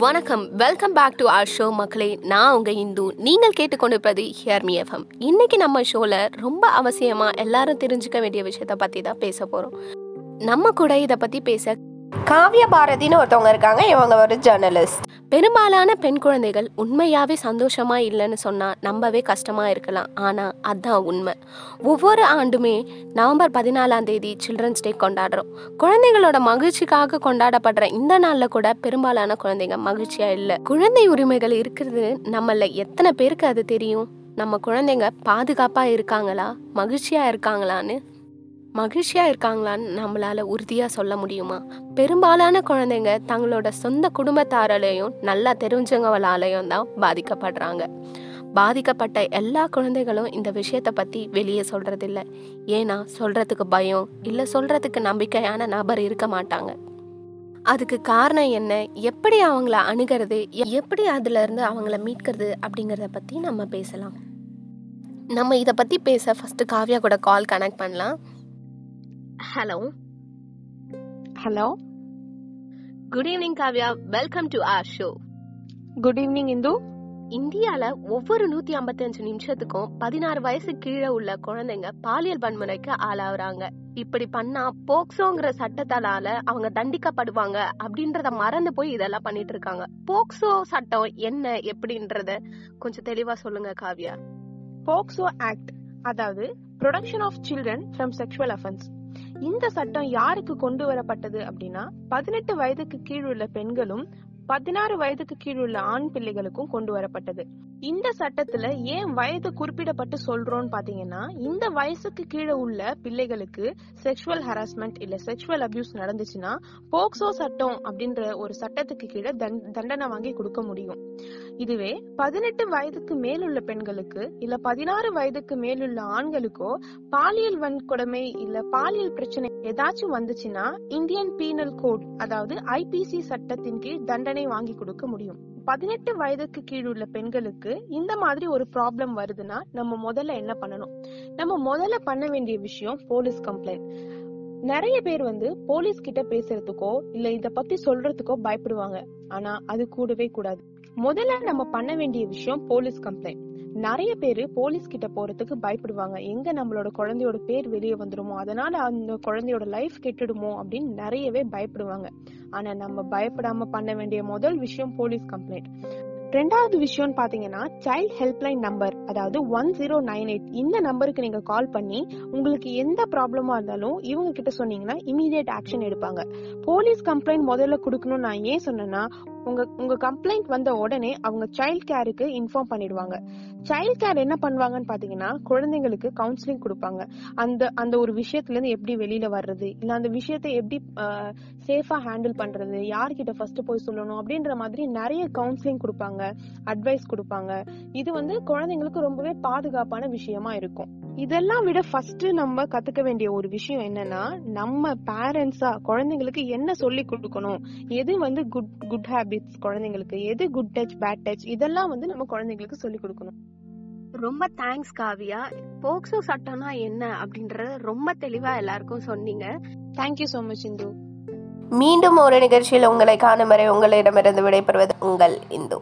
வணக்கம். Welcome back to our show மக்களே. நான் உங்கள் இந்து. நீங்கள் கேட்டுக்கொண்டிருப்பது ஹியர் மி எஃப்எம். இன்னைக்கு நம்ம ஷோவில் ரொம்ப அவசியமாக எல்லாரும் தெரிஞ்சுக்க வேண்டிய விஷயத்தை பற்றி தான் பேச போகிறோம் நம்ம கூட இதை பற்றி பேச காவிய பாரதின்னு ஒருத்தவங்க இருக்காங்க. இவங்க ஒரு ஜேர்னலிஸ்ட் பெரும்பாலான பெண் குழந்தைகள் உண்மையாகவே சந்தோஷமாக இல்லைன்னு சொன்னால் நம்பவே கஷ்டமாக இருக்கலாம். ஆனால் அதுதான் உண்மை. ஒவ்வொரு ஆண்டுமே நவம்பர் பதினாலாம் தேதி சில்ட்ரன்ஸ் டே கொண்டாடுறோம். குழந்தைகளோட மகிழ்ச்சிக்காக கொண்டாடப்படுற இந்த நாளில் கூட பெரும்பாலான குழந்தைங்க மகிழ்ச்சியாக இல்லை. குழந்தை உரிமைகள் இருக்கிறது நம்மள எத்தனை பேருக்கு அது தெரியும்? நம்ம குழந்தைங்க பாதுகாப்பாக இருக்காங்களா? மகிழ்ச்சியாக இருக்காங்களான்னு மகிழ்ச்சியாக இருக்காங்களான்னு நம்மளால் உறுதியாக சொல்ல முடியுமா? பெரும்பாலான குழந்தைங்க தங்களோட சொந்த குடும்பத்தாராலையும் நல்லா தெரிஞ்சவங்களாலையும் தான் பாதிக்கப்படுறாங்க. பாதிக்கப்பட்ட எல்லா குழந்தைகளும் இந்த விஷயத்தை பற்றி வெளியே சொல்கிறதில்ல ஏன்னா சொல்கிறதுக்கு பயம் இல்லை சொல்கிறதுக்கு நம்பிக்கையான நபர் இருக்க மாட்டாங்க. அதுக்கு காரணம் என்ன? எப்படி அவங்கள அணுகிறது? எப்படி அதுலேருந்து அவங்கள மீட்கிறது? அப்படிங்கிறத பற்றி நம்ம பேசலாம். நம்ம இதை பற்றி பேச ஃபஸ்ட்டு காவ்யா கூட கால் கனெக்ட் பண்ணலாம். Hello hello good evening Kavya welcome to our show good evening Indu இந்தியால ஒவ்வொரு நூத்தி ஐம்பத்தஞ்சு நிமிஷத்துக்கும் பதினாறு வயசு கீழே உள்ள குழந்தைங்க பாலியல் வன்முறைக்கு ஆளாகுறாங்க. இப்படி பண்ணா போக்சோங்கிற சட்டத்தால அவங்க தண்டிக்கப்படுவாங்க அப்படின்றத மறந்து போய் இதெல்லாம் பண்ணிட்டு இருக்காங்க. போக்சோ சட்டம் என்ன எப்படின்றத கொஞ்சம் தெளிவா சொல்லுங்க காவ்யா. போக்சோ ஆக்ட் அதாவது protection of children from sexual offence இந்த சட்டம் யாருக்கு கொண்டு வரப்பட்டது அப்படின்னா பதினெட்டு வயதுக்கு கீழ் உள்ள பெண்களும் பதினாறு வயதுக்கு கீழ் உள்ள ஆண் பிள்ளைகளுக்கும் கொண்டு வரப்பட்டது. இந்த சட்டத்துல ஏன் வயது குறிப்பிடப்பட்டு சொல்றோம்னு பாத்தீங்கன்னா இந்த வயசுக்கு கீழே உள்ள பிள்ளைகளுக்கு செக்ஷுவல் ஹராஸ்மெண்ட் இல்ல செக்ஷுவல் அபியூஸ் நடந்துச்சுன்னா போக்சோ சட்டம் அப்படின்ற ஒரு சட்டத்துக்கு கீழே தண்டனை வாங்கி கொடுக்க முடியும். இதுவே பதினெட்டு வயதுக்கு மேலுள்ள பெண்களுக்கு இல்ல பதினாறு வயதுக்கு மேலுள்ள ஆண்களுக்கோ பாலியல் வன்கொடுமை இல்ல பாலியல் பிரச்சனை ஏதாச்சும் வந்துச்சுன்னா இந்தியன் பீனல் கோட் அதாவது ஐபிசி சட்டத்தின் கீழ் தண்டனை வாங்கி கொடுக்க முடியும். பதினெட்டு வயதுக்கு கீழ் உள்ள பெண்களுக்கு இந்த மாதிரி ஒரு ப்ராப்ளம் வருதுன்னா நம்ம முதல்ல என்ன பண்ணணும்? நம்ம முதல்ல பண்ண வேண்டிய விஷயம் போலீஸ் கம்ப்ளைண்ட் நிறைய பேர் வந்து போலீஸ் கிட்ட பேசுறதுக்கோ இல்ல இத பத்தி சொல்றதுக்கோ பயப்படுவாங்க. ஆனா அது கூடவே கூடாது. முதல்ல நம்ம பண்ண வேண்டிய விஷயம் போலீஸ் கம்ப்ளைண்ட் நிறைய பேரு போலீஸ் கிட்ட போறதுக்கு பயப்படுவாங்க. எங்க நம்மளோட குழந்தையோட பேர் வெளியே வந்துடுமோ அதனால அந்த குழந்தையோட லைஃப் கெட்டுடுமோ? அப்படின்னு நிறையவே பயப்படுவாங்க. ஆனா நம்ம பயப்படாம பண்ண வேண்டிய முதல் விஷயம் போலீஸ் கம்ப்ளைண்ட் ரெண்டாவது விஷயம்னு பாத்தீங்கன்னா சைல்ட் ஹெல்ப்லைன் நம்பர் அதாவது ஒன் ஜீரோ நைன் எயிட் இந்த நம்பருக்கு நீங்க கால் பண்ணி உங்களுக்கு எந்த ப்ராப்ளமா இருந்தாலும் இவங்க கிட்ட சொன்னீங்கன்னா இமீடியட் ஆக்ஷன் எடுப்பாங்க. போலீஸ் கம்ப்ளைண்ட் முதல்ல கொடுக்கணும்னு நான் ஏன் சொன்னேன்னா உங்க உங்க கம்ப்ளைண்ட் வந்த உடனே அவங்க சைல்ட் கேருக்கு இன்ஃபார்ம் பண்ணிடுவாங்க. சைல்ட் கேர் என்ன பண்ணுவாங்கன்னு பாத்தீங்கன்னா குழந்தைங்களுக்கு கவுன்சிலிங் கொடுப்பாங்க. அந்த அந்த ஒரு விஷயத்துல இருந்து எப்படி வெளியில வர்றது இல்ல அந்த விஷயத்தை எப்படி சேஃபா ஹேண்டில் பண்றது யார்கிட்ட ஃபர்ஸ்ட் போய் சொல்லணும் அப்படின்ற மாதிரி நிறைய கவுன்சிலிங் கொடுப்பாங்க அட்வைஸ் கொடுப்பாங்க. இது வந்து குழந்தைங்களுக்கு ரொம்பவே பாதுகாப்பான விஷயமா இருக்கும். இதெல்லாம் விட ஃபர்ஸ்ட் நம்ம கத்துக்க வேண்டிய ஒரு விஷயம் என்னன்னா நம்ம பேரண்ட்ஸா குழந்தைங்களுக்கு என்ன சொல்லி கொடுக்கணும்? எது வந்து குட் குட் ஹேபிட்ஸ் குழந்தைங்களுக்கு? எது குட் டச் பேட் டச் இதெல்லாம் வந்து நம்ம குழந்தைங்களுக்கு சொல்லி கொடுக்கணும். ரொம்ப தேங்க்ஸ் காவியா. போக்சோ சட்டம்னா என்ன அப்படின்றத ரொம்ப தெளிவா எல்லாருக்கும் சொன்னீங்க. தேங்க்யூ so மச் இந்து மீண்டும் ஒரு நிகழ்ச்சியில் உங்களை காணும் வரை உங்களிடமிருந்து விடைபெறுவது உங்கள் இந்து.